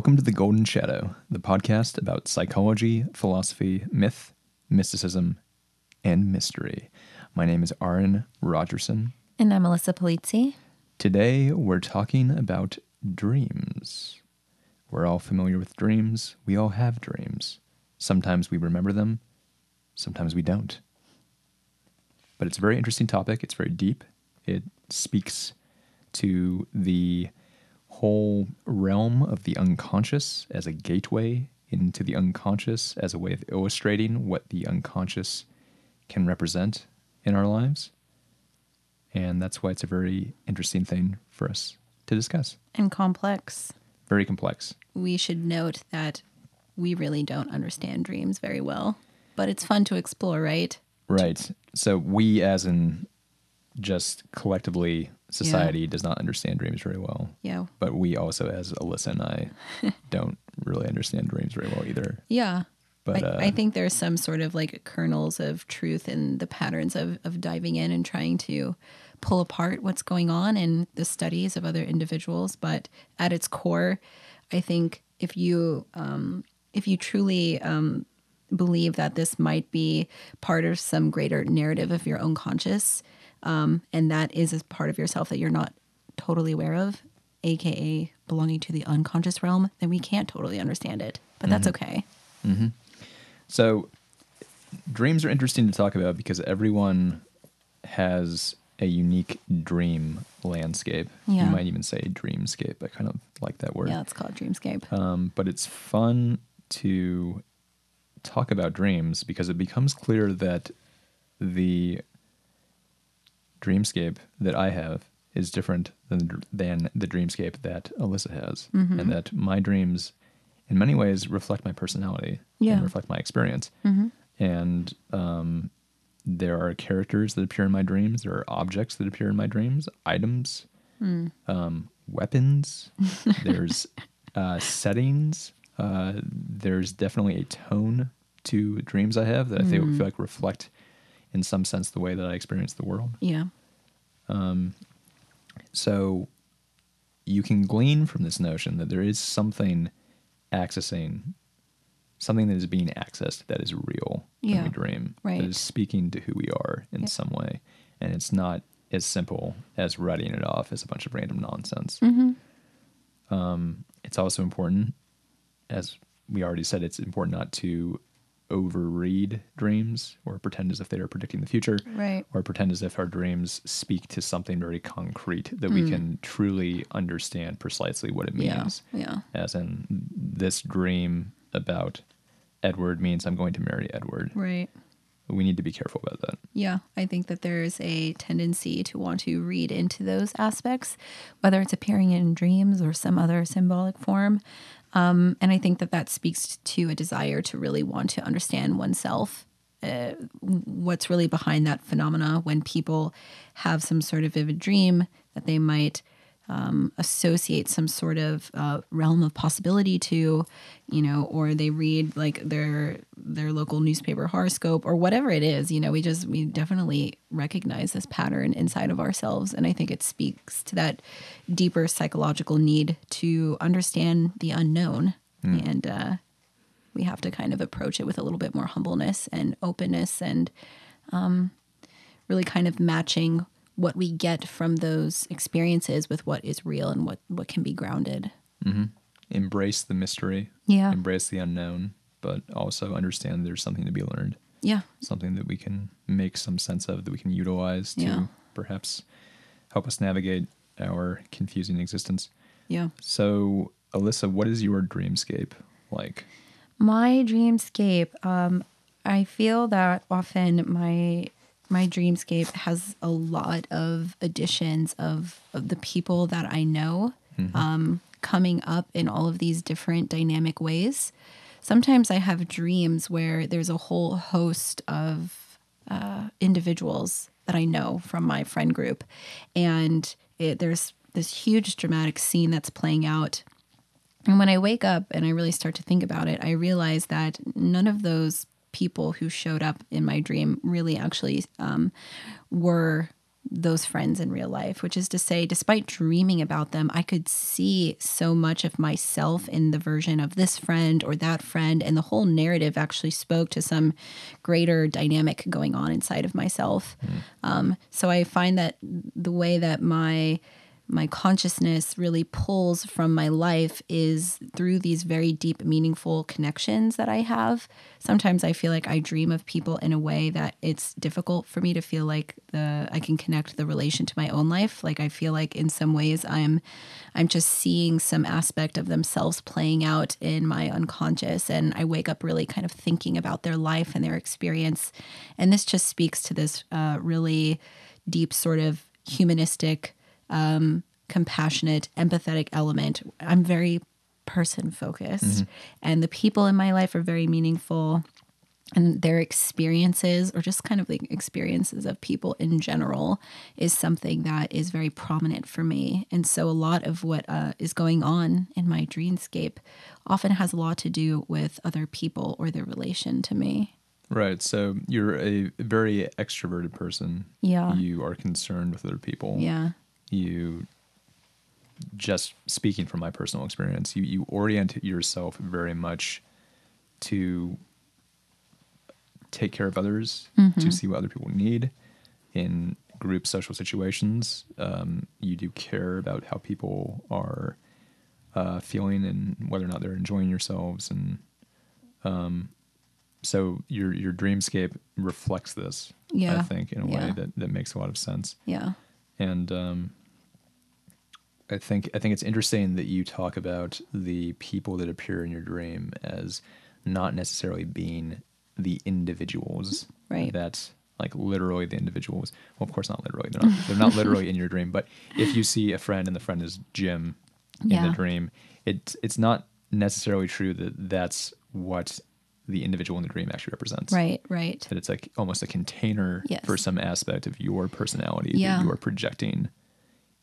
Welcome to The Golden Shadow, the podcast about psychology, philosophy, myth, mysticism, and mystery. My name is Aaron Rogerson. And I'm Alyssa Polizzi. Today we're talking about dreams. We're all familiar with dreams. We all have dreams. Sometimes we remember them, sometimes we don't. But it's a very interesting topic. It's very deep. It speaks to the whole realm of the unconscious as a gateway into the unconscious as a way of illustrating what the unconscious can represent in our lives. And that's why it's a very interesting thing for us to discuss. And complex. Very complex. We should note that we really don't understand dreams very well, but it's fun to explore, right? Right. So we, as in just collectively, society does not understand dreams very well. Yeah. But we also, as Alyssa and I, don't really understand dreams very well either. Yeah. But I, uh, I think there's some sort of like kernels of truth in the patterns of, of diving in and trying to pull apart what's going on in the studies of other individuals. But at its core, I think if you um, if you truly um, believe that this might be part of some greater narrative of your own conscious, um, and that is a part of yourself that you're not totally aware of, aka belonging to the unconscious realm, then we can't totally understand it. But that's okay. So, dreams are interesting to talk about because everyone has a unique dream landscape. Yeah. You might even say dreamscape. I kind of like that word. Yeah, it's called dreamscape. Um, but it's fun to talk about dreams because it becomes clear that the dreamscape that I have is different than than the dreamscape that Alyssa has, Mm-hmm. and that my dreams, in many ways, reflect my personality Yeah. and reflect my experience. Mm-hmm. And um, there are characters that appear in my dreams. There are objects that appear in my dreams. Items, Mm. um, weapons. there's uh, settings. Uh, there's definitely a tone to dreams I have that I think feel like reflect, in some sense, the way that I experience the world. Yeah. Um, so you can glean from this notion that there is something accessing, something that is being accessed that is real when Yeah, we dream, right. that is speaking to who we are in Yeah. some way. And it's not as simple as writing it off as a bunch of random nonsense. Mm-hmm. Um, it's also important, as we already said, it's important not to overread dreams or pretend as if they are predicting the future Right. or pretend as if our dreams speak to something very concrete that we hmm. can truly understand precisely what it means. Yeah. Yeah. As in, this dream about Edward means I'm going to marry Edward. Right. We need to be careful about that. Yeah. I think that there's a tendency to want to read into those aspects, whether it's appearing in dreams or some other symbolic form. Um, and I think that that speaks to a desire to really want to understand oneself. Uh, what's really behind that phenomena when people have some sort of vivid dream that they might um, associate some sort of uh, realm of possibility to, you know, or they read like their their local newspaper horoscope or whatever it is. You know, we just we definitely recognize this pattern inside of ourselves, and I think it speaks to that deeper psychological need to understand the unknown, and uh, we have to kind of approach it with a little bit more humbleness and openness, and um, really kind of matching what we get from those experiences with what is real and what what can be grounded. Embrace the mystery, Yeah. embrace the unknown, but also understand there's something to be learned, Yeah. something that we can make some sense of, that we can utilize to Yeah. perhaps help us navigate our confusing existence. Yeah. So, Alyssa, what is your dreamscape like? My dreamscape, um, I feel that often my my dreamscape has a lot of additions of, of the people that I know um, coming up in all of these different dynamic ways. Sometimes I have dreams where there's a whole host of uh, individuals that I know from my friend group, and it, there's this huge dramatic scene that's playing out. And when I wake up and I really start to think about it, I realize that none of those people who showed up in my dream really actually um, were those friends in real life, which is to say, despite dreaming about them, I could see so much of myself in the version of this friend or that friend. And the whole narrative actually spoke to some greater dynamic going on inside of myself. Um, so I find that the way that my my consciousness really pulls from my life is through these very deep, meaningful connections that I have. Sometimes I feel like I dream of people in a way that it's difficult for me to feel like the I can connect the relation to my own life. Like I feel like in some ways I'm I'm just seeing some aspect of themselves playing out in my unconscious and I wake up really kind of thinking about their life and their experience. And this just speaks to this uh, really deep sort of humanistic um, compassionate, empathetic element. I'm very person focused, and the people in my life are very meaningful. And their experiences, or just kind of the experiences of people in general, is something that is very prominent for me. And so, a lot of what uh, is going on in my dreamscape often has a lot to do with other people or their relation to me. Right. So you're a very extroverted person. Yeah. You are concerned with other people. Yeah. You just speaking from my personal experience, you, you orient yourself very much to take care of others, to see what other people need in group social situations. Um, you do care about how people are uh, feeling and whether or not they're enjoying yourselves and um, so your your dreamscape reflects this Yeah, i think in a Yeah. way that, that makes a lot of sense Yeah. and um, i think i think it's interesting that you talk about the people that appear in your dream as not necessarily being the individuals Right. that like literally the individuals well of course not literally they're not, they're not literally in your dream but if you see a friend and the friend is jim in Yeah. the dream it it's not necessarily true that that's what the individual in the dream actually represents Right. Right. that it's like almost a container Yes. for some aspect of your personality Yeah. that you are projecting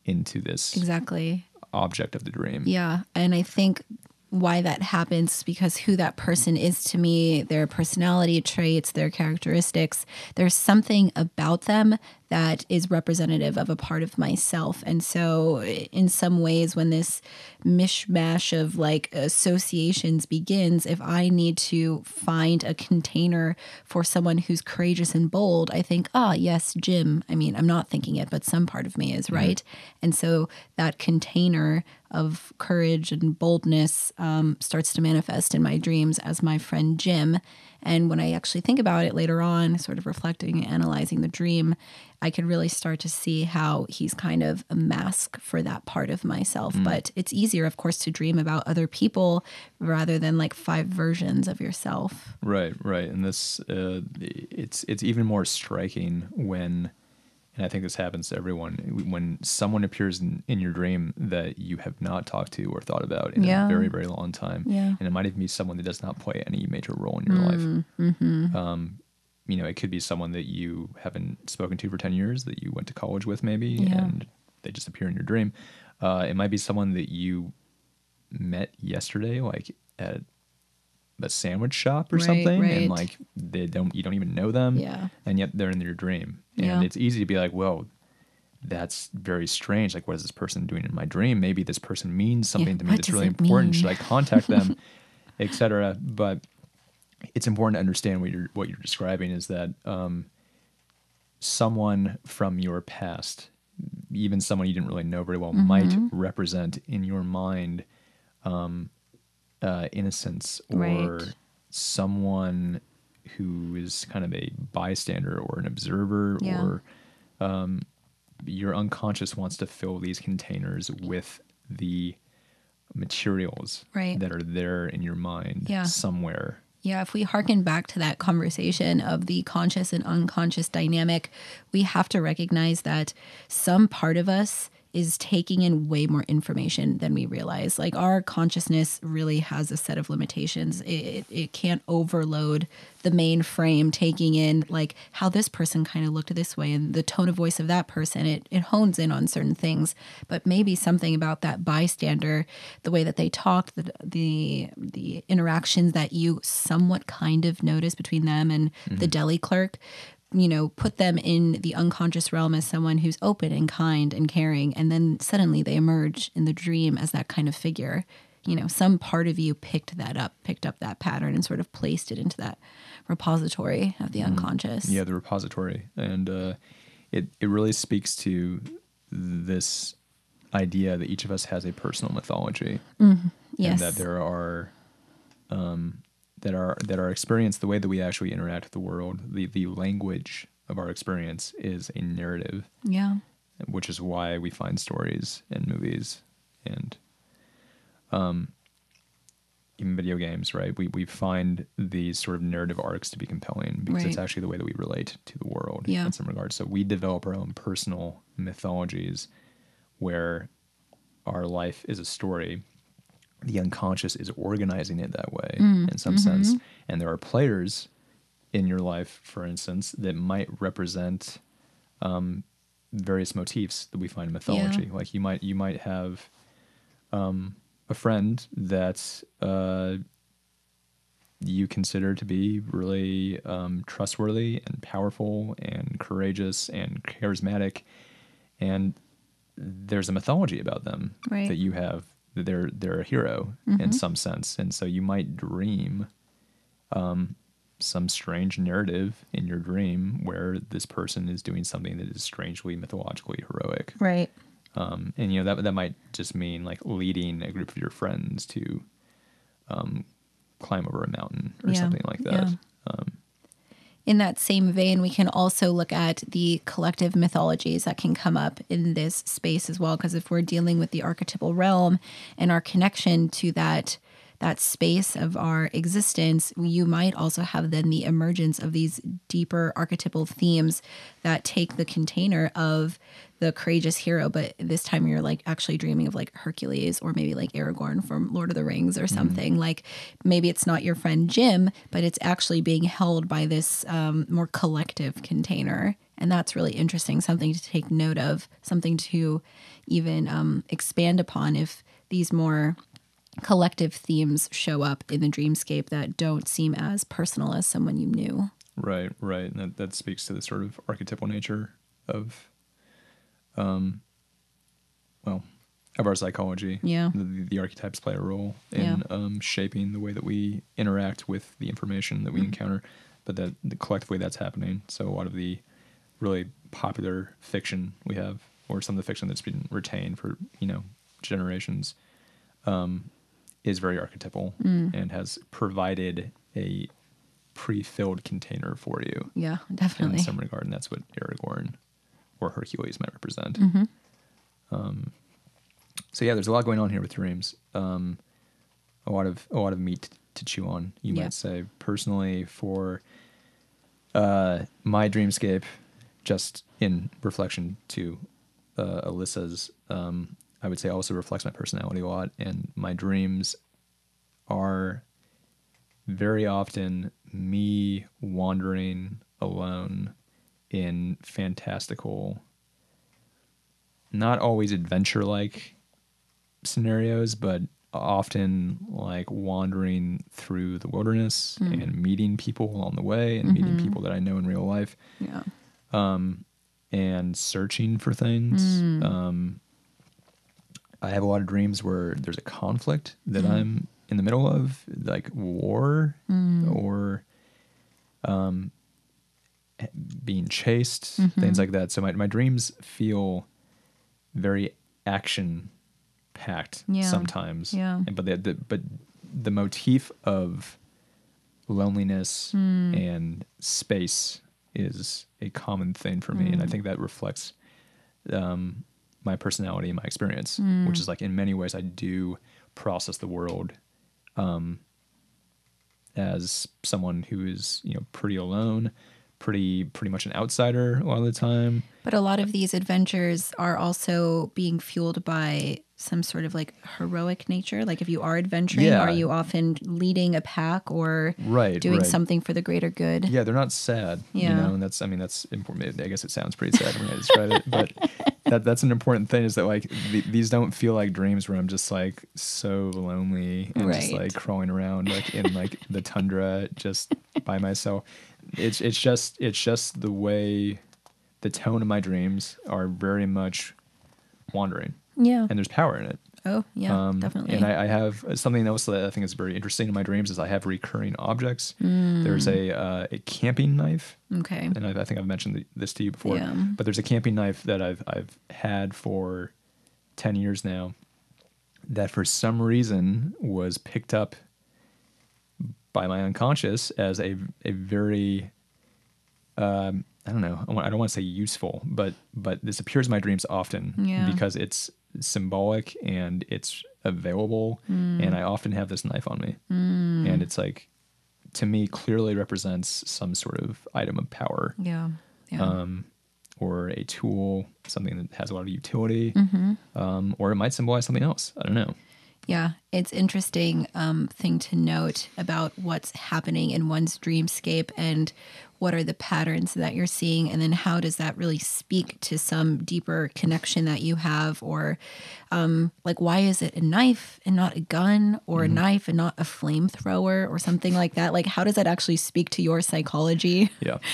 into this Exactly. object of the dream. Yeah. And I think why that happens is because who that person is to me, their personality traits, their characteristics, there's something about them that is representative of a part of myself. And so, in some ways, when this mishmash of like associations begins, if I need to find a container for someone who's courageous and bold, I think, ah, yes, Jim. I mean, I'm not thinking it, but some part of me is, right? And so, that container of courage and boldness um, starts to manifest in my dreams as my friend Jim. And when I actually think about it later on, sort of reflecting and analyzing the dream, I could really start to see how he's kind of a mask for that part of myself. But it's easier, of course, to dream about other people rather than like five versions of yourself. Right, right. And this uh, it's it's even more striking when and I think this happens to everyone when someone appears in, in your dream that you have not talked to or thought about in Yeah. a very very long time. Yeah. And it might even be someone that does not play any major role in your life. Mm-hmm. Um, you know, it could be someone that you haven't spoken to for 10 years that you went to college with maybe Yeah. and they just appear in your dream. Uh, it might be someone that you met yesterday, like at a sandwich shop or Right, something, right. and like they don't, you don't even know them, Yeah. and yet they're in your dream, and Yeah. it's easy to be like, "Whoa, that's very strange. Like, what is this person doing in my dream? Maybe this person means something to me that's really important. mean?" Should I contact them, etc." But it's important to understand what you're what you're describing is that um, someone from your past, even someone you didn't really know very well, might Mm-hmm. represent in your mind um, uh, innocence or Right. someone who is kind of a bystander or an observer Yeah. or um, your unconscious wants to fill these containers with the materials Right. that are there in your mind Yeah. somewhere Yeah, if we harken back to that conversation of the conscious and unconscious dynamic, we have to recognize that some part of us is taking in way more information than we realize. Like our consciousness really has a set of limitations. It, it, it can't overload the main frame, taking in like how this person kind of looked this way and the tone of voice of that person. It, it hones in on certain things, but maybe something about that bystander, the way that they talked, the the, the interactions that you somewhat kind of notice between them and the mm-hmm. deli clerk you know, put them in the unconscious realm as someone who's open and kind and caring. And then suddenly they emerge in the dream as that kind of figure. You know, some part of you picked that up, picked up that pattern and sort of placed it into that repository of the unconscious. Mm-hmm. Yeah, the repository. And uh, it, it really speaks to this idea that each of us has a personal mythology. Yes. And that there are um, that are that our experience, the way that we actually interact with the world, the, the language of our experience is a narrative, yeah. which is why we find stories in movies and um, even video games, right? We we find these sort of narrative arcs to be compelling because it's actually the way that we relate to the world Yeah. in some regards. So we develop our own personal mythologies where our life is a story. The unconscious is organizing it that way Mm, in some mm-hmm. sense. And there are players in your life, for instance, that might represent um, various motifs that we find in mythology. Like you might you might have um, a friend that uh, you consider to be really um, trustworthy and powerful and courageous and charismatic, and there's a mythology about them Right. that you have. They're they're a hero in some sense, and so you might dream um, some strange narrative in your dream where this person is doing something that is strangely mythologically heroic. Right. Um, and you know that that might just mean like leading a group of your friends to um, climb over a mountain or Yeah, something like that. yeah. Um, In that same vein, we can also look at the collective mythologies that can come up in this space as well. Because if we're dealing with the archetypal realm and our connection to that that space of our existence, you might also have then the emergence of these deeper archetypal themes that take the container of the courageous hero, but this time you're like actually dreaming of like Hercules or maybe like Aragorn from Lord of the Rings or something. Like maybe it's not your friend Jim, but it's actually being held by this um, more collective container. And that's really interesting, something to take note of, something to even um, expand upon if these more collective themes show up in the dreamscape that don't seem as personal as someone you knew. right, right. And that, that speaks to the sort of archetypal nature of, um, well, of our psychology. Yeah. The, the, archetypes play a role in Yeah. um, shaping the way that we interact with the information that we Mm-hmm. encounter, but that the collectively that's happening. So a lot of the really popular fiction we have, or some of the fiction that's been retained for you know generations, um, is very archetypal Mm. and has provided a pre-filled container for you Yeah, definitely. in some regard, and that's what Aragorn or Hercules might represent. Mm-hmm. Um, so yeah, there's a lot going on here with dreams. Um, a lot of a lot of meat to chew on, you Yeah. might say. Personally, for uh, my dreamscape, just in reflection to uh, Alyssa's, um, I would say also reflects my personality a lot, and my dreams are very often me wandering alone in fantastical, not always adventure like scenarios, but often like wandering through the wilderness and meeting people along the way and meeting people that I know in real life Yeah. um, and searching for things. Um, I have a lot of dreams where there's a conflict that mm. I'm in the middle of, like war mm. or um, being chased, mm-hmm. things like that. So my, my dreams feel very action packed Yeah. sometimes. Yeah. And- But the, the but the motif of loneliness mm. and space is a common thing for me, and I think that reflects um, my personality and my experience, which is like in many ways I do process the world um, as someone who is you know pretty alone, pretty pretty much an outsider a lot of the time. But a lot of these adventures are also being fueled by some sort of like heroic nature. Like if you are adventuring, Yeah. are you often leading a pack or Right, doing right. something for the greater good? Yeah, they're not sad. You Yeah. know, and that's I mean that's important. I guess it sounds pretty sad when I describe it, but that that's an important thing is that like th- these don't feel like dreams where I'm just like so lonely and just like crawling around like in like the tundra just by myself. It's it's just it's just the way the tone of my dreams are very much wandering Yeah. and there's power in it. Oh, yeah, Um, definitely. And I, I have something else that I think is very interesting in my dreams is I have recurring objects. There's a uh, a camping knife, okay. and I, I think I've mentioned th- this to you before. Yeah. But there's a camping knife that I've I've had for ten years now. That for some reason was picked up by my unconscious as a a very um, I don't know. I I don't want to say useful, but but this appears in my dreams often Yeah. because it's symbolic and it's available, and I often have this knife on me, and it's like to me clearly represents some sort of item of power Yeah. Yeah. um, or a tool, something that has a lot of utility, Mm-hmm. um, or it might symbolize something else. I don't know. Yeah, it's interesting um, thing to note about what's happening in one's dreamscape and what are the patterns that you're seeing, and then how does that really speak to some deeper connection that you have, or um, like why is it a knife and not a gun, or Mm-hmm. a knife and not a flamethrower, or something like that? Like, how does that actually speak to your psychology? Yeah.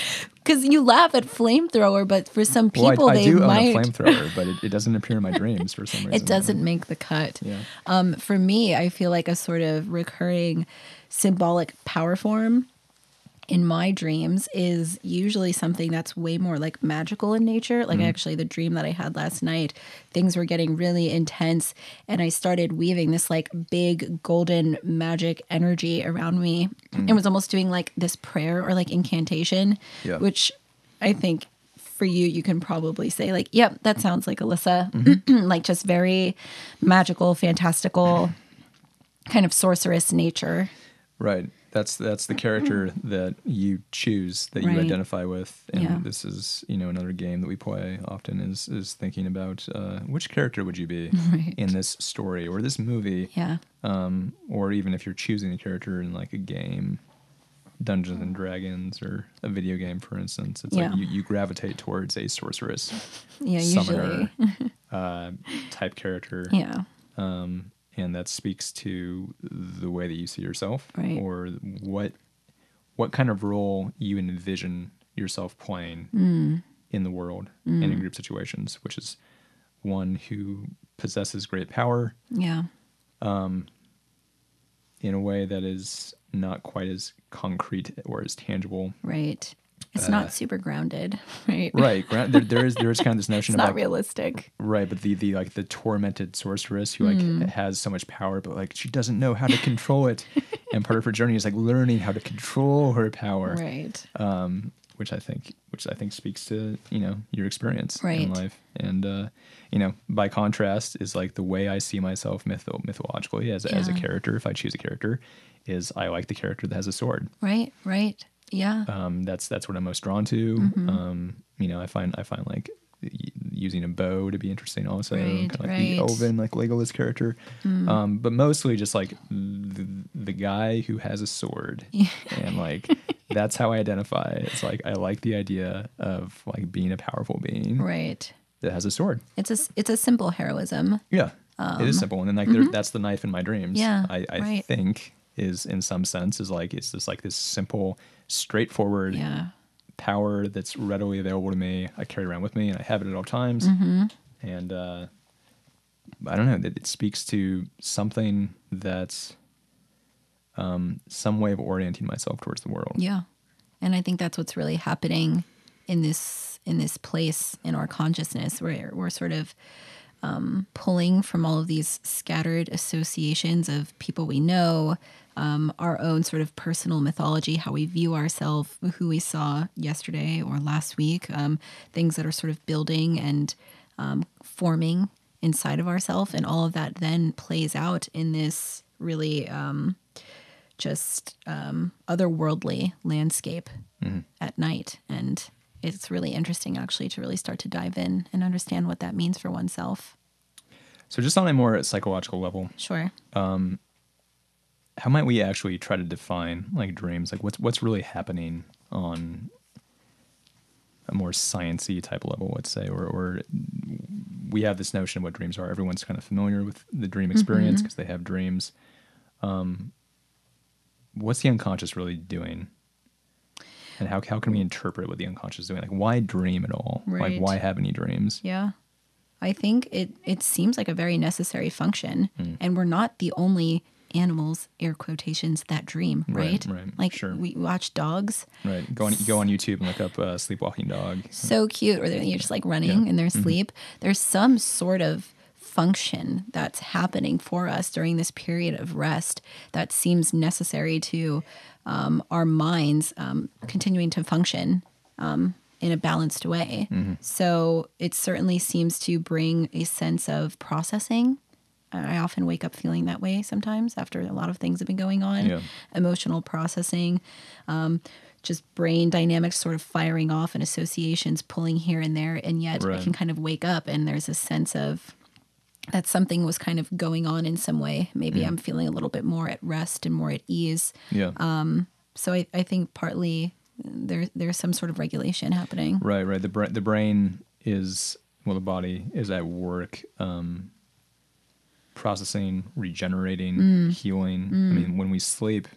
Because you laugh at flamethrower, but for some Well, people, I, I they do might. own a flamethrower, but it, it doesn't appear in my dreams for some reason. It doesn't make the cut. Yeah. Um, for me, I feel like a sort of recurring symbolic power form in my dreams is usually something that's way more like magical in nature. Like mm-hmm. actually the dream that I had last night, things were getting really intense and I started weaving this like big golden magic energy around me. Mm. and was almost doing like this prayer or like incantation, Yeah. which I think for you, you can probably say like, "Yep, that sounds like Alyssa." Mm-hmm. like just very magical, fantastical, kind of sorceress nature. Right. That's that's the character that you choose that you identify with, and Yeah. this is you know another game that we play often is is thinking about uh, which character would you be Right. in this story or this movie, Yeah, um, or even if you're choosing a character in like a game, Dungeons and Dragons or a video game, for instance. It's Yeah. like you, you gravitate towards a sorceress yeah. summoner Usually, uh, type character. yeah, um, and that speaks to the way that you see yourself Right. or what what kind of role you envision yourself playing Mm. in the world and in group situations which is one who possesses great power yeah, in a way that is not quite as concrete or as tangible right. It's Uh, not super grounded, right? right there, there is there is kind of this It's notion of not like, realistic. Right, but the the like the tormented sorceress who like Hmm. has so much power, but like she doesn't know how to control it, and part of her journey is like learning how to control her power, Right. um, which I think which I think speaks to you know your experience in life, and uh, you know by contrast is like the way I see myself mytho- mythologically as as a character. If I choose a character, is I like the character that has a sword. Right. Right. Yeah. Um, that's that's what I'm most drawn to. Mm-hmm. Um, you know, I find I find like using a bow to be interesting also Right, kind of like the right. Mm. elven like legolas character um but mostly just like the, the guy who has a sword and like that's how i identify it's like i like the idea of like being a powerful being right. that has a sword It's a it's a simple heroism. yeah it is simple and then like there, that's the knife in my dreams Um, mm-hmm. Yeah, i, I right. think is in some sense is like it's just like this simple straightforward Yeah. power that's readily available to me. I carry around with me, and I have it at all times. Mm-hmm. And uh, I don't know. It, it speaks to something that's um, some way of orienting myself towards the world. Yeah. And I think that's what's really happening in this in this place in our consciousness where we're sort of um, pulling from all of these scattered associations of people we know, um, our own sort of personal mythology, how we view ourselves, who we saw yesterday or last week, um, things that are sort of building and um, forming inside of ourselves, and all of that then plays out in this really um, just um, otherworldly landscape at night. And it's really interesting, actually, to really start to dive in and understand what that means for oneself. So, just on a more psychological level, Sure. How might we actually try to define like dreams? Like, what's what's really happening on a more sciency type level, let's say, or or we have this notion of what dreams are. Everyone's kind of familiar with the dream experience Mm-hmm. because they have dreams. Um, what's the unconscious really doing? And how, how can we interpret what the unconscious is doing? Like, why dream at all? Like, why have any dreams? Yeah. I think it, it seems like a very necessary function. Hmm. And we're not the only animals, air quotations, that dream, Right, right? right, Like sure. we watch dogs, Right. Go on, go on YouTube and look up uh, sleepwalking dog. so cute, or they're you're just like running Yeah. Mm-hmm. in their sleep. There's some sort of function that's happening for us during this period of rest that seems necessary to um, our minds um, continuing to function um, in a balanced way. Mm-hmm. So it certainly seems to bring a sense of processing. I often wake up feeling that way sometimes after a lot of things have been going on. Yeah. Emotional processing, um, just brain dynamics sort of firing off and associations pulling here and there. And yet I can kind of wake up and there's a sense of that something was kind of going on in some way. Maybe Mm. I'm feeling a little bit more at rest and more at ease. Yeah. So I, I think partly there there's some sort of regulation happening. Right, right. The brain, the brain is well, the body is at work, um, processing, regenerating, Mm. healing. I mean, when we sleep,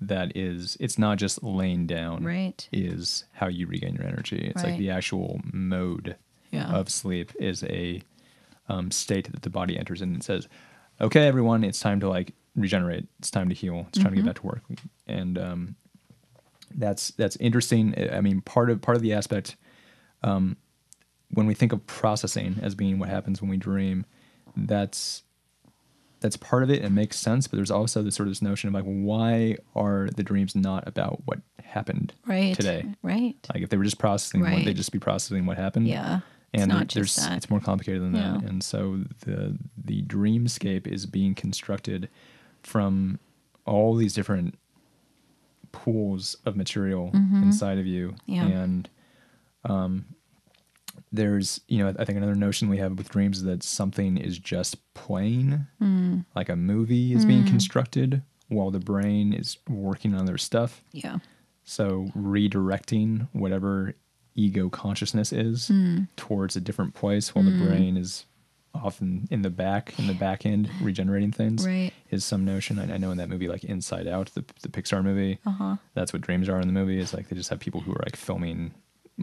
that is, it's not just laying down. Right. Is how you regain your energy. It's like the actual mode Yeah. of sleep is a um, state that the body enters in and says, "Okay, everyone, it's time to like regenerate. It's time to heal. It's time to get back to work." And um, that's that's interesting. I I mean, part of part of the aspect um, when we think of processing as being what happens when we dream, that's that's part of it and makes sense. But there's also this sort of this notion of like, why are the dreams not about what happened Right. today? Right. Like if they were just processing, wouldn't they Right. just be processing what happened? Yeah. It's and not there's that. it's more complicated than that. Yeah. And so the the dreamscape is being constructed from all these different pools of material inside of you. Mm-hmm. Yeah. And um, there's you know I think another notion we have with dreams is that something is just playing, Mm. like a movie is being constructed while the brain is working on other stuff. Yeah. So redirecting whatever ego consciousness is Hmm. towards a different place while the brain is often in the back, in the back end, regenerating things Right. is some notion. I, I know in that movie, like Inside Out, the, the Pixar movie, Uh-huh. that's what dreams are in the movie. Is like they just have people who are like filming,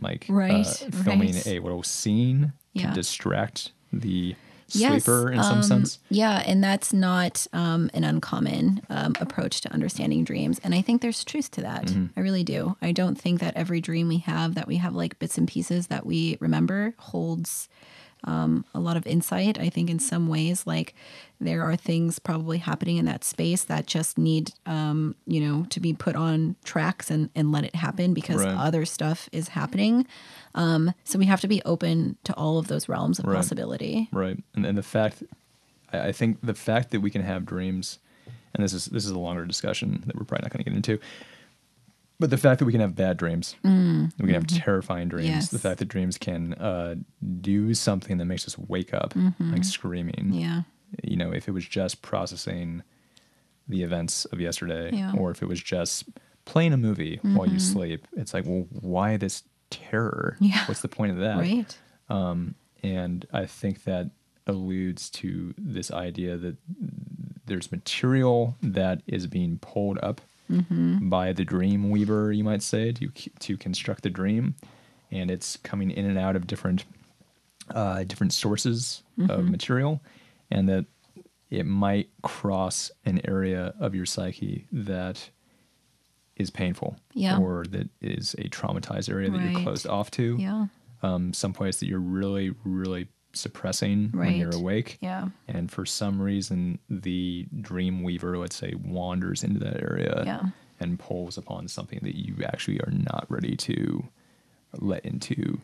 like Right, uh, filming right. a little scene Yeah. to distract the Yes, sleeper in some um, sense. Yeah, and that's not um, an uncommon um, approach to understanding dreams. And I think there's truth to that. Mm-hmm. I really do. I don't think that every dream we have, that we have like bits and pieces that we remember, holds um, a lot of insight. I think in some ways, like there are things probably happening in that space that just need, um, you know, to be put on tracks and, and let it happen because Right. other stuff is happening. Um, so we have to be open to all of those realms of Right. possibility. Right, and and the fact, I I think the fact that we can have dreams, and this is this is a longer discussion that we're probably not going to get into. But the fact that we can have bad dreams, that we can have terrifying dreams, Mm. Yes. the fact that dreams can uh, do something that makes us wake up like screaming. Mm-hmm. Yeah. You know, if it was just processing the events of yesterday, Yeah. Mm-hmm. or if it was just playing a movie while you sleep, it's like, well, why this terror? Yeah. What's the point of that? Right. Um, and I think that alludes to this idea that there's material that is being pulled up by the dream weaver, you might say, to to construct the dream, and it's coming in and out of different uh, different sources of material, and that it might cross an area of your psyche that is painful, Yeah. or that is a traumatized area that you're closed off to. Yeah. um, someplace that you're really, really suppressing when you're awake. Yeah. And for some reason, the dream weaver, let's say, wanders into that area Yeah. and pulls upon something that you actually are not ready to let into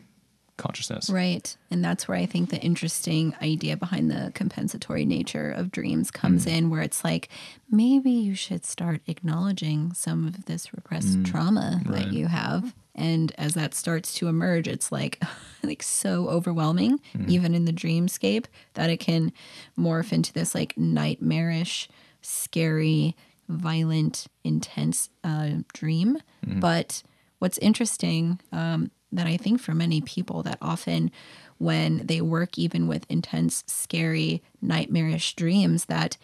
consciousness. Right. And that's where I think the interesting idea behind the compensatory nature of dreams comes in, where it's like, maybe you should start acknowledging some of this repressed trauma right. that you have. And as that starts to emerge, it's like, like so overwhelming, even in the dreamscape, that it can morph into this like nightmarish, scary, violent, intense uh, dream. But what's interesting um, that I think for many people that often when they work even with intense, scary, nightmarish dreams that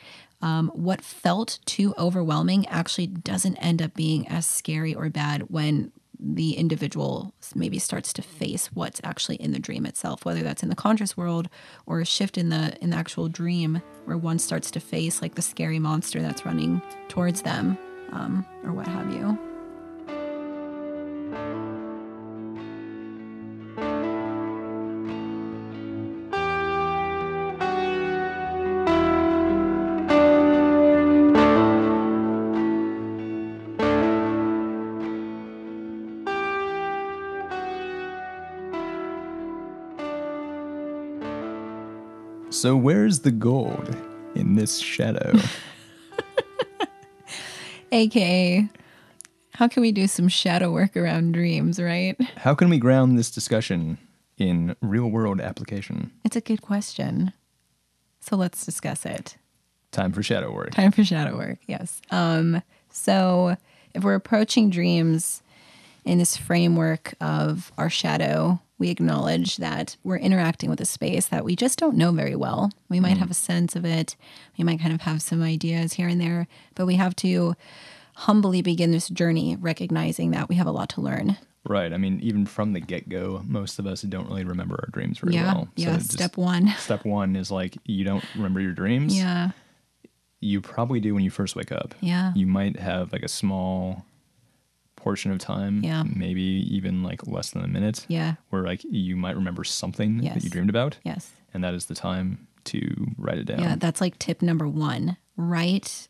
um, what felt too overwhelming actually doesn't end up being as scary or bad when the individual maybe starts to face what's actually in the dream itself whether that's in the conscious world or a shift in the in the actual dream where one starts to face like the scary monster that's running towards them um, or what have you So where's the gold in this shadow? aka how can we do some shadow work around dreams right How can we ground this discussion in real world application? it's a good question so let's discuss it Time for shadow work. Time for shadow work, yes. Um, so if we're approaching dreams in this framework of our shadow, we acknowledge that we're interacting with a space that we just don't know very well. We might mm. have a sense of it, we might kind of have some ideas here and there, but we have to humbly begin this journey recognizing that we have a lot to learn. Right. I mean, even from the get go, most of us don't really remember our dreams very yeah. well. yeah. just- Step one. Step one is like you don't remember your dreams. Yeah. You probably do when you first wake up. Yeah. You might have like a small portion of time, Yeah. maybe even like less than a minute, Yeah. where like you might remember something that you dreamed about, Yes. and that is the time to write it down. Yeah, that's like tip number one. Write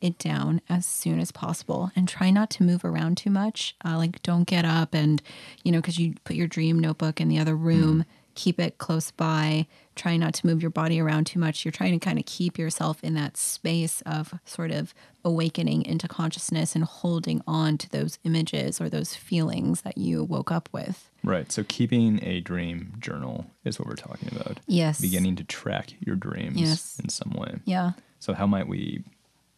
it down as soon as possible and try not to move around too much. Uh, like, don't get up and, you know, because you put your dream notebook in the other room, keep it close by. Try not to move your body around too much. You're trying to kind of keep yourself in that space of sort of awakening into consciousness and holding on to those images or those feelings that you woke up with. Right. So keeping a dream journal is what we're talking about. Yes. Beginning to track your dreams Yes. in some way. Yeah. So how might we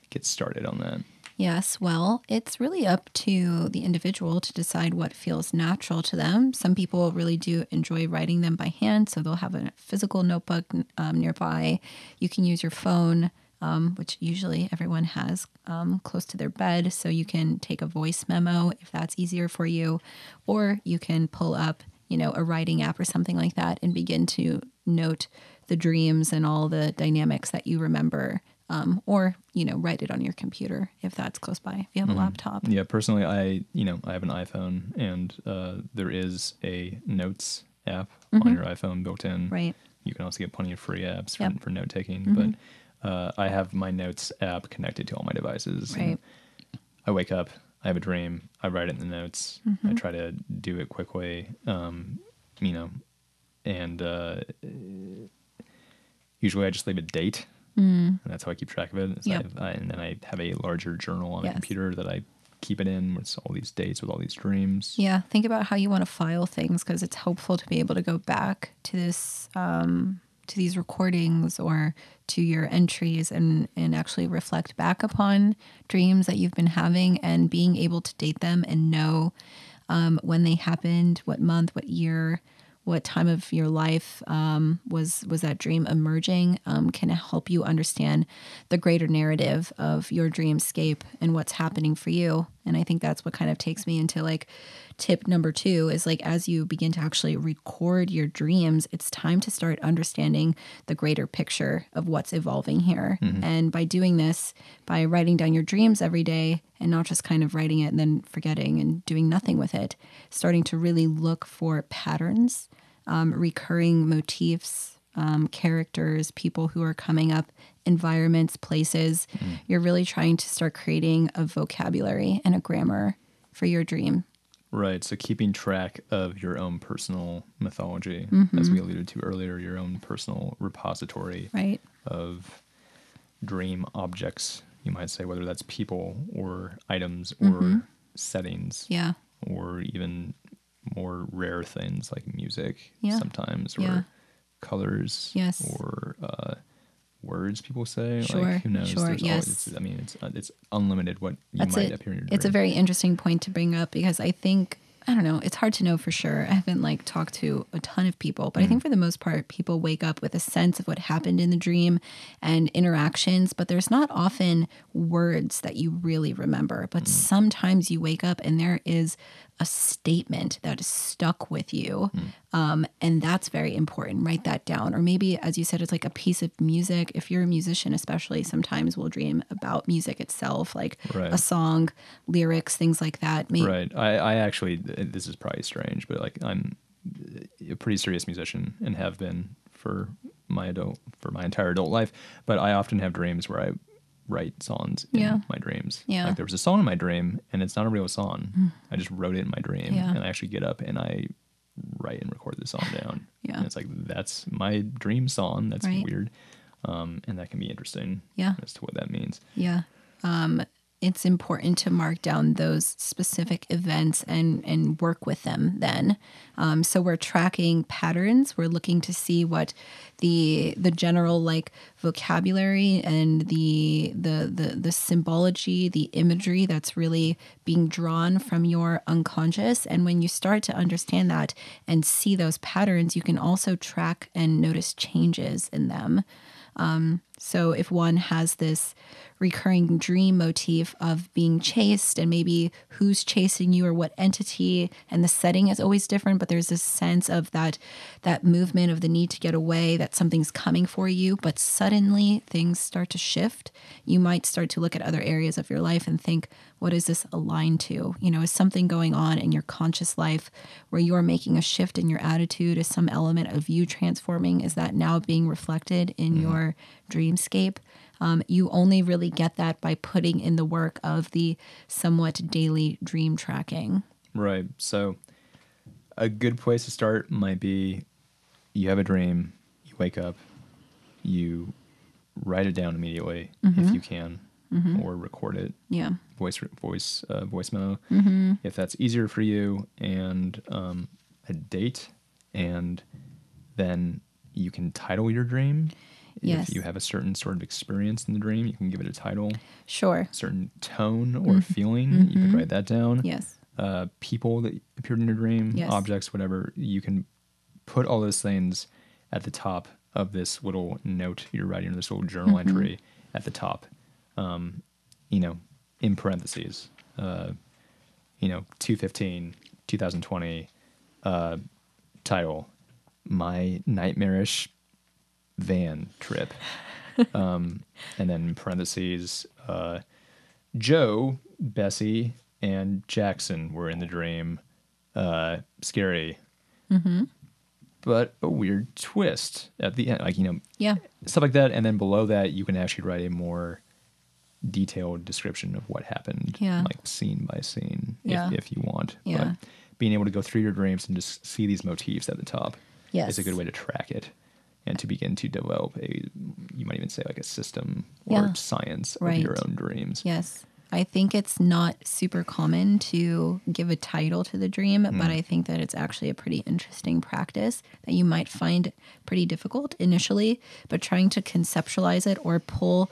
get started on that? Yes, well, it's really up to the individual to decide what feels natural to them. Some people really do enjoy writing them by hand, so they'll have a physical notebook um, nearby. You can use your phone, um, which usually everyone has um, close to their bed, so you can take a voice memo if that's easier for you, or you can pull up, you know, a writing app or something like that and begin to note the dreams and all the dynamics that you remember um, or you know write it on your computer if that's close by if you have a laptop Yeah, personally, I you know I have an iPhone, and uh, there is a Notes app on your iPhone built in. Mm-hmm. right You can also get plenty of free apps for, Yep. Mm-hmm. for note taking, but uh, I have my Notes app connected to all my devices. Right. I wake up, I have a dream, I write it in the notes. Mm-hmm. I try to do it quickly, um, you know, and uh, usually I just leave a date, and that's how I keep track of it. I Mm. Yep. have- I- and then I have a larger journal on Yes. a computer that I keep it in with all these dates with all these dreams. yeah think about how you want to file things because it's helpful to be able to go back to this um, to these recordings or to your entries and and actually reflect back upon dreams that you've been having and being able to date them and know um, when they happened what month what year what time of your life um, was was that dream emerging? Um, can help you understand the greater narrative of your dreamscape and what's happening for you and i think that's what kind of takes me into like tip number two is like as you begin to actually record your dreams it's time to start understanding the greater picture of what's evolving here. And by doing this by writing down your dreams every day and not just kind of writing it and then forgetting and doing nothing with it starting to really look for patterns um, recurring motifs um, characters people who are coming up environments places you're really trying to start creating a vocabulary and a grammar for your dream Right. So keeping track of your own personal mythology, Mm-hmm. as we alluded to earlier, your own personal repository right of dream objects, you might say, whether that's people or items or settings Mm-hmm. yeah or even more rare things like music Yeah. sometimes or Yeah. Colors Yes. or uh, words people say. Sure, Like, who knows? sure, There's yes. always, it's, I mean, it's, uh, it's unlimited what you That's might it. appear in your It's a very interesting point to bring up because I think I don't know. It's hard to know for sure. I haven't like talked to a ton of people, but I think for the most part, people wake up with a sense of what happened in the dream and interactions, but there's not often words that you really remember. But sometimes you wake up and there is a statement that is stuck with you. Um, and that's very important. Write that down. Or maybe, as you said, it's like a piece of music. If you're a musician, especially, sometimes we'll dream about music itself, like Right. a song, lyrics, things like that. Maybe, Right. I, I actually, this is probably strange, but like I'm a pretty serious musician and have been for my adult, for my entire adult life. But I often have dreams where I write songs in Yeah. my dreams. Yeah. Like there was a song in my dream and it's not a real song. I just wrote it in my dream Yeah. and I actually get up and I write and record the song down. Yeah. And it's like, that's my dream song. That's Right. weird. Um, and that can be interesting Yeah. as to what that means. Yeah. Um, it's important to mark down those specific events and, and work with them then. Um, so we're tracking patterns. We're looking to see what the the general like vocabulary and the the the the symbology, the imagery that's really being drawn from your unconscious. And when you start to understand that and see those patterns, you can also track and notice changes in them. So if one has this recurring dream motif of being chased and maybe who's chasing you or what entity. And the setting is always different but there's this sense of that that movement of the need to get away that something's coming for you. But suddenly things start to shift. You might start to look at other areas of your life and think what is this aligned to? You know is something going on in your conscious life where you're making a shift in your attitude? Is some element of you transforming? Is that now being reflected in mm-hmm. your dreamscape um, you only really get that by putting in the work of the somewhat daily dream tracking Right. So a good place to start might be you have a dream, you wake up, you write it down immediately if you can, or record it, yeah voice voice uh, voice memo, Mm-hmm. if that's easier for you, and um, a date, and then you can title your dream. Yes. If you have a certain sort of experience in the dream, you can give it a title, sure certain tone or feeling. You could write that down Mm-hmm. yes uh, people that appeared in your dream, Yes. objects, whatever, you can put all those things at the top of this little note you're writing, or this little journal Mm-hmm. entry at the top. Um, you know, in parentheses, uh, you know, 215, 2020, uh, title, My Nightmarish Van Trip. um, and then parentheses, uh, Joe, Bessie, and Jackson were in the dream. Uh, scary. Mm-hmm. But a weird twist at the end. Like, you know, yeah stuff like that. And then below that, you can actually write a more detailed description of what happened, Yeah. like scene by scene, Yeah. if, if you want. Yeah. But being able to go through your dreams and just see these motifs at the top Yes. is a good way to track it and to begin to develop a, you might even say like a system or Yeah. science Right. of your own dreams. Yes. I think it's not super common to give a title to the dream, but I think that it's actually a pretty interesting practice that you might find pretty difficult initially, but trying to conceptualize it or pull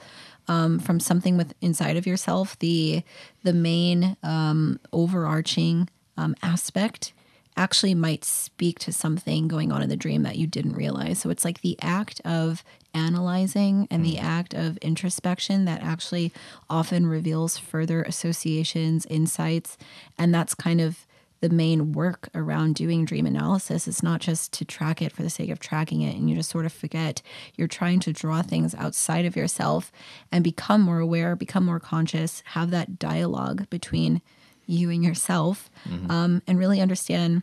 um, from something with inside of yourself the the main um, overarching um, aspect actually might speak to something going on in the dream that you didn't realize. So it's like the act of analyzing and the act of introspection that actually often reveals further associations, insights, and that's kind of the main work around doing dream analysis It's not just to track it for the sake of tracking it and you just sort of forget. You're trying to draw things outside of yourself and become more aware, become more conscious, have that dialogue between you and yourself, um, and really understand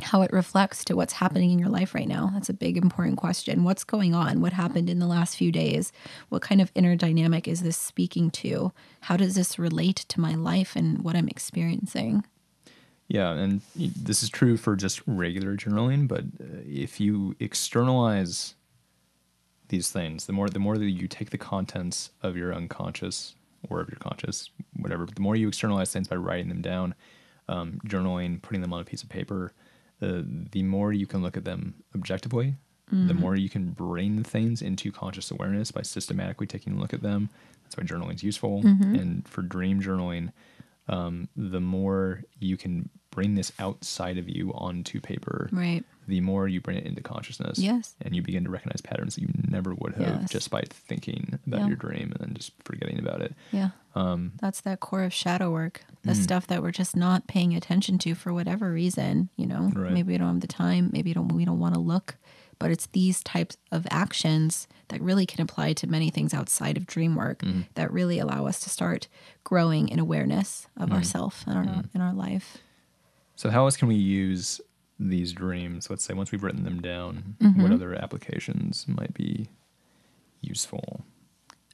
how it reflects to what's happening in your life right now. That's a big, important question. What's going on? What happened in the last few days? What kind of inner dynamic is this speaking to? How does this relate to my life and what I'm experiencing? Yeah, and this is true for just regular journaling, but uh, if you externalize these things, the more the more that you take the contents of your unconscious or of your conscious, whatever, the more you externalize things by writing them down, um, journaling, putting them on a piece of paper, uh, the more you can look at them objectively, the more you can bring things into conscious awareness by systematically taking a look at them. That's why journaling is useful. And for dream journaling, um, the more you can bring this outside of you onto paper, Right. The more you bring it into consciousness. Yes. And you begin to recognize patterns that you never would have Yes. just by thinking about Yeah. your dream and then just forgetting about it. Yeah. Um, That's that core of shadow work, the Mm. stuff that we're just not paying attention to for whatever reason. You know, Right. maybe we don't have the time, maybe we don't we don't want to look, but it's these types of actions that really can apply to many things outside of dream work Mm-hmm. that really allow us to start growing in awareness of ourself and our in our life. So, how else can we use these dreams? Let's say once we've written them down, Mm-hmm. what other applications might be useful?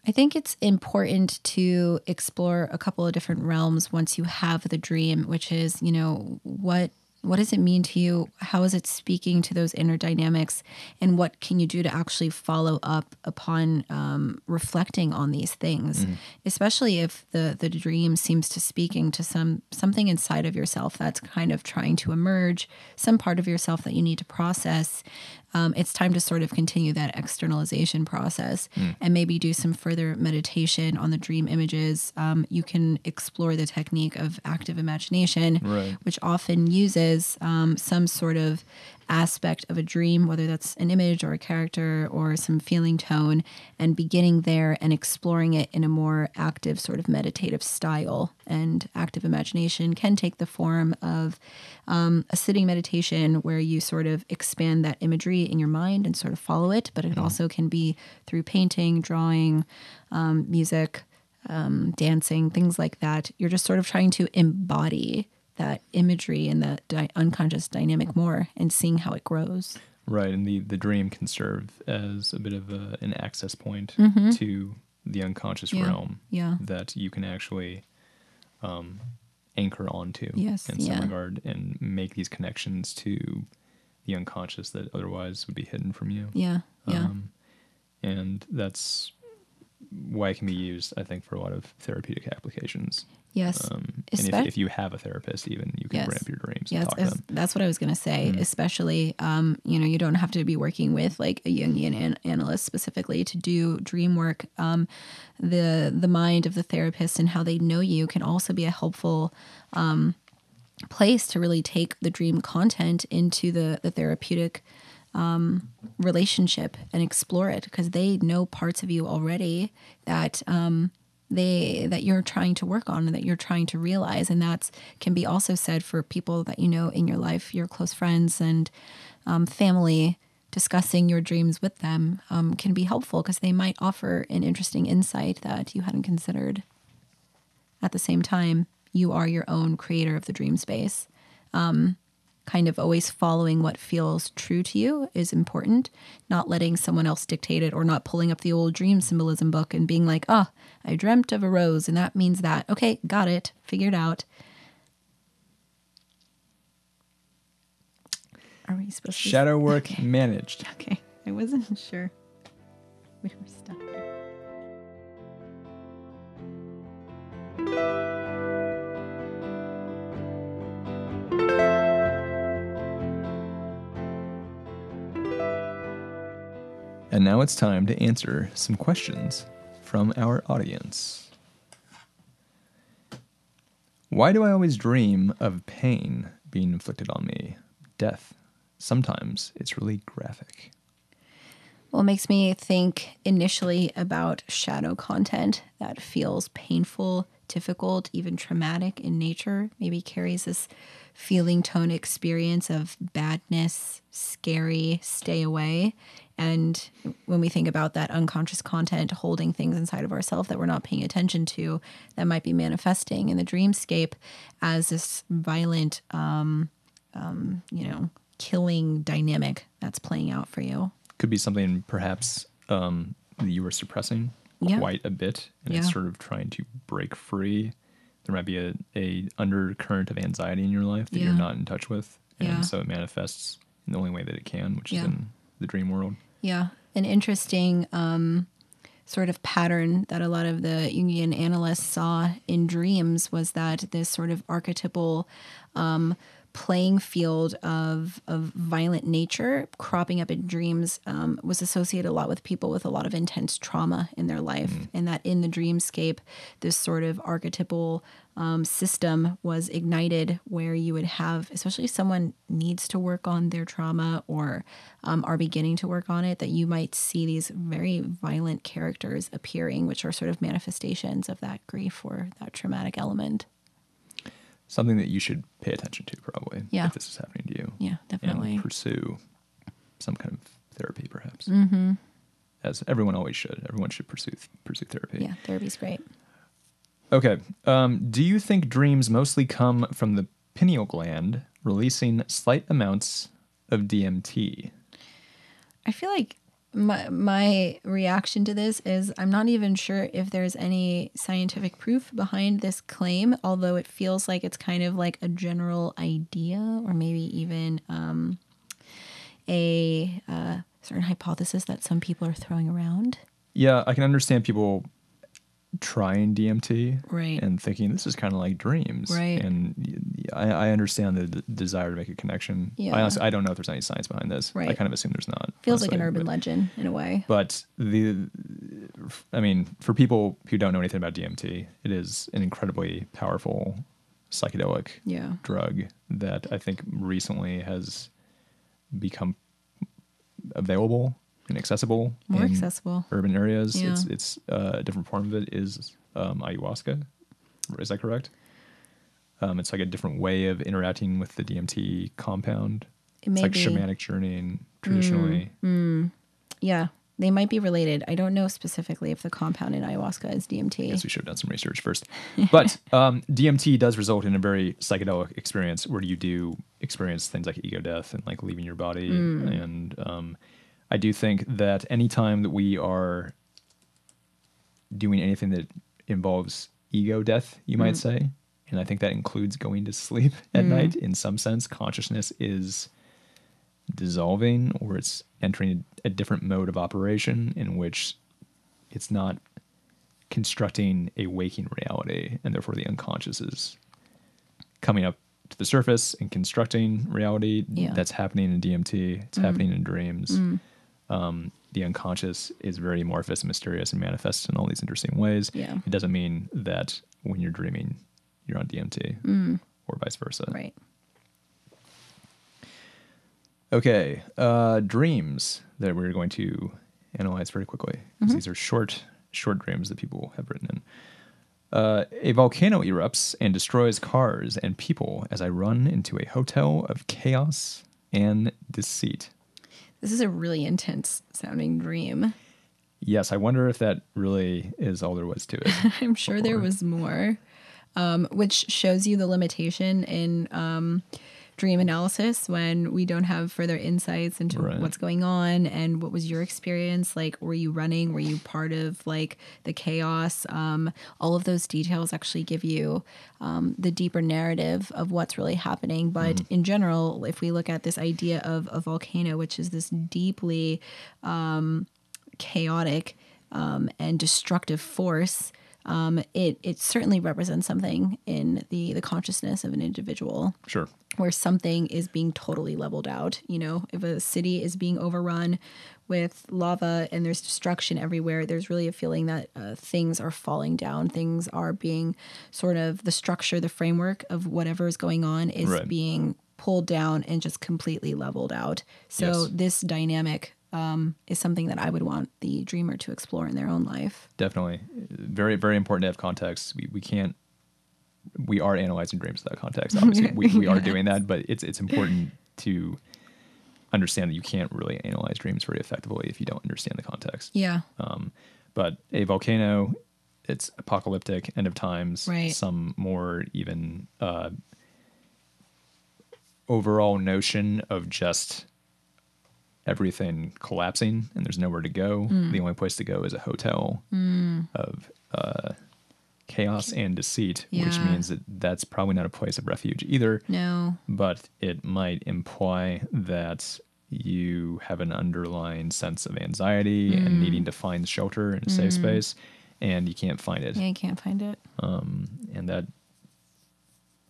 I think it's important to explore a couple of different realms once you have the dream, which is, you know, what what does it mean to you? How is it speaking to those inner dynamics? And what can you do to actually follow up upon um, reflecting on these things? Especially if the the dream seems to speaking to some something inside of yourself that's kind of trying to emerge, some part of yourself that you need to process um, it's time to sort of continue that externalization process and maybe do some further meditation on the dream images. Um, you can explore the technique of active imagination, Right. which often uses um, some sort of aspect of a dream, whether that's an image or a character or some feeling tone, and beginning there and exploring it in a more active, sort of meditative style. And active imagination can take the form of um, a sitting meditation where you sort of expand that imagery in your mind and sort of follow it, but it also can be through painting, drawing, um, music, um, dancing, things like that. You're just sort of trying to embody that imagery and that di- unconscious dynamic more and seeing how it grows. Right, and the the dream can serve as a bit of a, an access point to the unconscious Mm-hmm. Yeah, realm yeah. that you can actually um, anchor onto Yes, in some yeah. regard and make these connections to the unconscious that otherwise would be hidden from you. Yeah, yeah, Um, and that's why it can be used, I think, for a lot of therapeutic applications. yes. Um, and if, if you have a therapist, even you can Yes. ramp your dreams Yeah, and talk to that's, them. that's what I was going to say. Mm-hmm. Especially, um, you know, you don't have to be working with like a Jungian an- analyst specifically to do dream work. Um, the the mind of the therapist and how they know you can also be a helpful um, place to really take the dream content into the the therapeutic um, relationship and explore it because they know parts of you already that um, they that you're trying to work on and that you're trying to realize. And that can be also said for people that you know in your life your close friends and um, family discussing your dreams with them um, can be helpful because they might offer an interesting insight that you hadn't considered. At the same time you are your own creator of the dream space. Um, kind of always following what feels true to you is important. Not letting someone else dictate it or not pulling up the old dream symbolism book and being like oh i dreamt of a rose and that means that. Okay got it. Figured out. Are we supposed to Shadow work managed. okay i wasn't sure. We were stuck And now it's time to answer some questions from our audience. Why do I always dream of pain being inflicted on me? Death. Sometimes it's really graphic. Well, it makes me think initially about shadow content that feels painful, difficult, even traumatic in nature. Maybe carries this feeling tone experience of badness, scary, stay away. And when we think about that unconscious content holding things inside of ourselves that we're not paying attention to, that might be manifesting in the dreamscape as this violent, um, um, you know, killing dynamic that's playing out for you. Could be something perhaps um, that you were suppressing Yeah. quite a bit, and it's sort of trying to break free. There might be a, a undercurrent of anxiety in your life that you're not in touch with, and Yeah. so it manifests in the only way that it can, which Yeah. is in the dream world. Yeah, an interesting um, sort of pattern that a lot of the Jungian analysts saw in dreams was that this sort of archetypal um, playing field of of violent nature cropping up in dreams um, was associated a lot with people with a lot of intense trauma in their life, and that in the dreamscape, this sort of archetypal um, system was ignited where you would have, especially if someone needs to work on their trauma or um, are beginning to work on it, that you might see these very violent characters appearing, which are sort of manifestations of that grief or that traumatic element. Something that you should pay attention to, probably, Yeah. if this is happening to you. Yeah, definitely. And pursue some kind of therapy, perhaps. Mm-hmm. As everyone always should. Everyone should pursue pursue therapy. Yeah, therapy's great. Okay. Um, do you think dreams mostly come from the pineal gland releasing slight amounts of DMT? I feel like my my reaction to this is I'm not even sure if there's any scientific proof behind this claim, although it feels like it's kind of like a general idea or maybe even um, a uh, certain hypothesis that some people are throwing around. Yeah, I can understand people trying DMT Right. and thinking this is kind of like dreams. Right. And I understand the d- desire to make a connection. Yeah. I honestly, I don't know if there's any science behind this. Right. I kind of assume there's not. Feels like an urban but- legend in a way. But the, I mean, for people who don't know anything about DMT, it is an incredibly powerful psychedelic Yeah. drug that I think recently has become available and accessible. More in accessible. Urban areas. Yeah. It's it's uh, a different form of it is um, ayahuasca. Is that correct? Um, it's like a different way of interacting with the DMT compound. It it's like be. Mm. shamanic journeying traditionally. Yeah. They might be related. I don't know specifically if the compound in ayahuasca is DMT. Guess we should have done some research first. But um, DMT does result in a very psychedelic experience where you do experience things like ego death and like leaving your body. And um, I do think that anytime that we are doing anything that involves ego death, you might mm-hmm. say, and I think that includes going to sleep at mm-hmm. night in some sense, consciousness is dissolving or it's entering a different mode of operation in which it's not constructing a waking reality and therefore the unconscious is coming up to the surface and constructing reality Yeah. that's happening in DMT it's mm-hmm. happening in dreams mm. Um, the unconscious is very amorphous and mysterious and manifests in all these interesting ways Yeah. it doesn't mean that when you're dreaming you're on DMT or vice versa right. Okay, uh, dreams that we're going to analyze very quickly. 'cause These are short, short dreams that people have written in. Uh, a volcano erupts and destroys cars and people as I run into a hotel of chaos and deceit. This is a really intense sounding dream. Yes, I wonder if that really is all there was to it. I'm sure there was more, um, which shows you the limitation in um, dream analysis when we don't have further insights into Right. what's going on and what was your experience. Like, were you running? Were you part of like the chaos? Um, all of those details actually give you um, the deeper narrative of what's really happening. But in general, if we look at this idea of a volcano, which is this deeply chaotic um, and destructive force, um, it it certainly represents something in the the consciousness of an individual sure. where something is being totally leveled out. You know, if a city is being overrun with lava and there's destruction everywhere, there's really a feeling that uh, things are falling down. Things are being sort of the structure, the framework of whatever is going on is Right. being pulled down and just completely leveled out. So Yes. this dynamic um, is something that I would want the dreamer to explore in their own life. Definitely. Very, very important to have context. We, we can't, we are analyzing dreams without context. Obviously, we, we are doing that, but it's, it's important to understand that you can't really analyze dreams very effectively if you don't understand the context. Yeah. Um, but a volcano, it's apocalyptic, end of times. Right. Some more even uh, overall notion of just everything collapsing and there's nowhere to go. The only place to go is a hotel of uh, chaos and deceit, which means that that's probably not a place of refuge either No. but it might imply that you have an underlying sense of anxiety Mm. and needing to find shelter and a safe space and you can't find it Yeah, you can't find it. Um, and that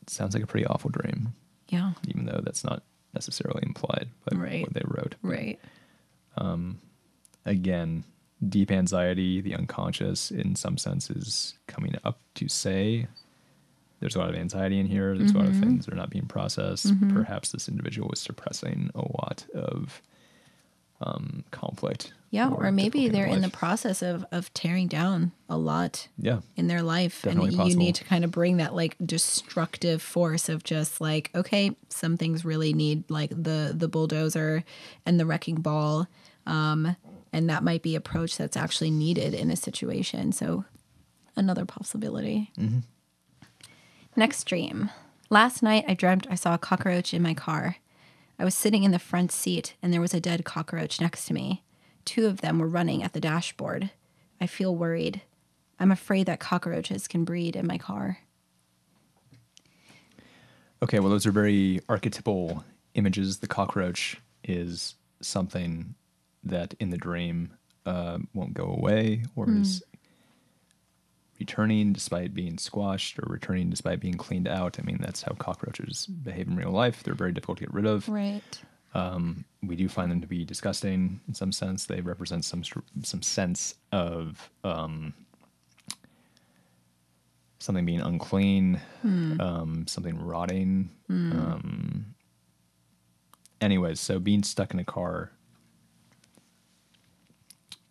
sounds like a pretty awful dream Yeah. even though that's not necessarily implied by Right. what they wrote. Right. Um, again, deep anxiety, the unconscious, in some sense, is coming up to say there's a lot of anxiety in here. There's a lot of mm-hmm. things that are not being processed. Mm-hmm. Perhaps this individual was suppressing a lot of um, conflict. Yeah. Or maybe they're in the process of, of tearing down a lot yeah. in their life. Definitely and you need to kind of bring that like destructive force of just like, okay, some things really need like the the bulldozer and the wrecking ball. Um, and that might be approach that's actually needed in a situation. So another possibility. Next dream. Last night I dreamt I saw a cockroach in my car. I was sitting in the front seat and there was a dead cockroach next to me. Two of them were running at the dashboard. I feel worried. I'm afraid that cockroaches can breed in my car. Okay, well, those are very archetypal images. The cockroach is something that in the dream uh, won't go away or is returning despite being squashed or returning despite being cleaned out. I mean, that's how cockroaches behave in real life. They're very difficult to get rid of. Right. We do find them to be disgusting in some sense. They represent some some sense of um, something being unclean, um, something rotting. Um, anyways, so being stuck in a car,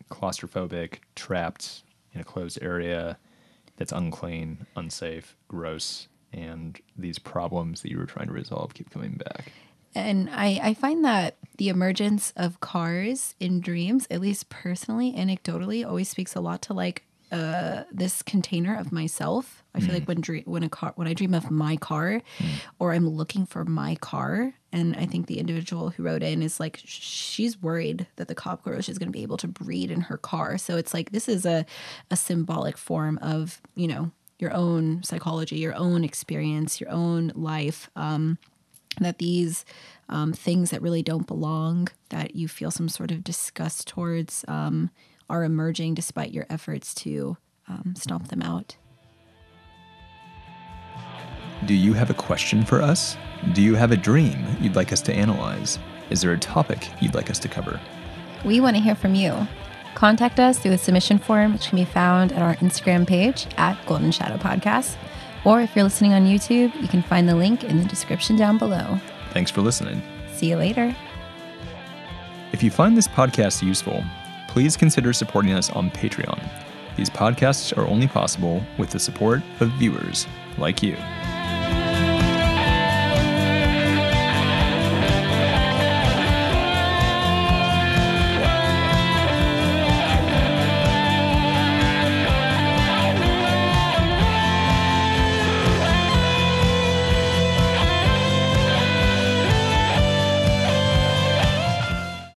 claustrophobic, trapped in a closed area that's unclean, unsafe, gross, and these problems that you were trying to resolve keep coming back. And I, I find that the emergence of cars in dreams, at least personally, anecdotally, always speaks a lot to like uh, this container of myself. I feel like when dream, when a car when I dream of my car, or I'm looking for my car, and I think the individual who wrote in is like she's worried that the cockroach is going to be able to breed in her car. So it's like this is a a symbolic form of you know your own psychology, your own experience, your own life. Um, that these um, things that really don't belong, that you feel some sort of disgust towards, um, are emerging despite your efforts to um, stomp them out. Do you have a question for us? Do you have a dream you'd like us to analyze? Is there a topic you'd like us to cover? We want to hear from you. Contact us through the submission form, which can be found at our Instagram page at Golden Shadow Podcast. Or if you're listening on YouTube, you can find the link in the description down below. Thanks for listening. See you later. If you find this podcast useful, please consider supporting us on Patreon. These podcasts are only possible with the support of viewers like you.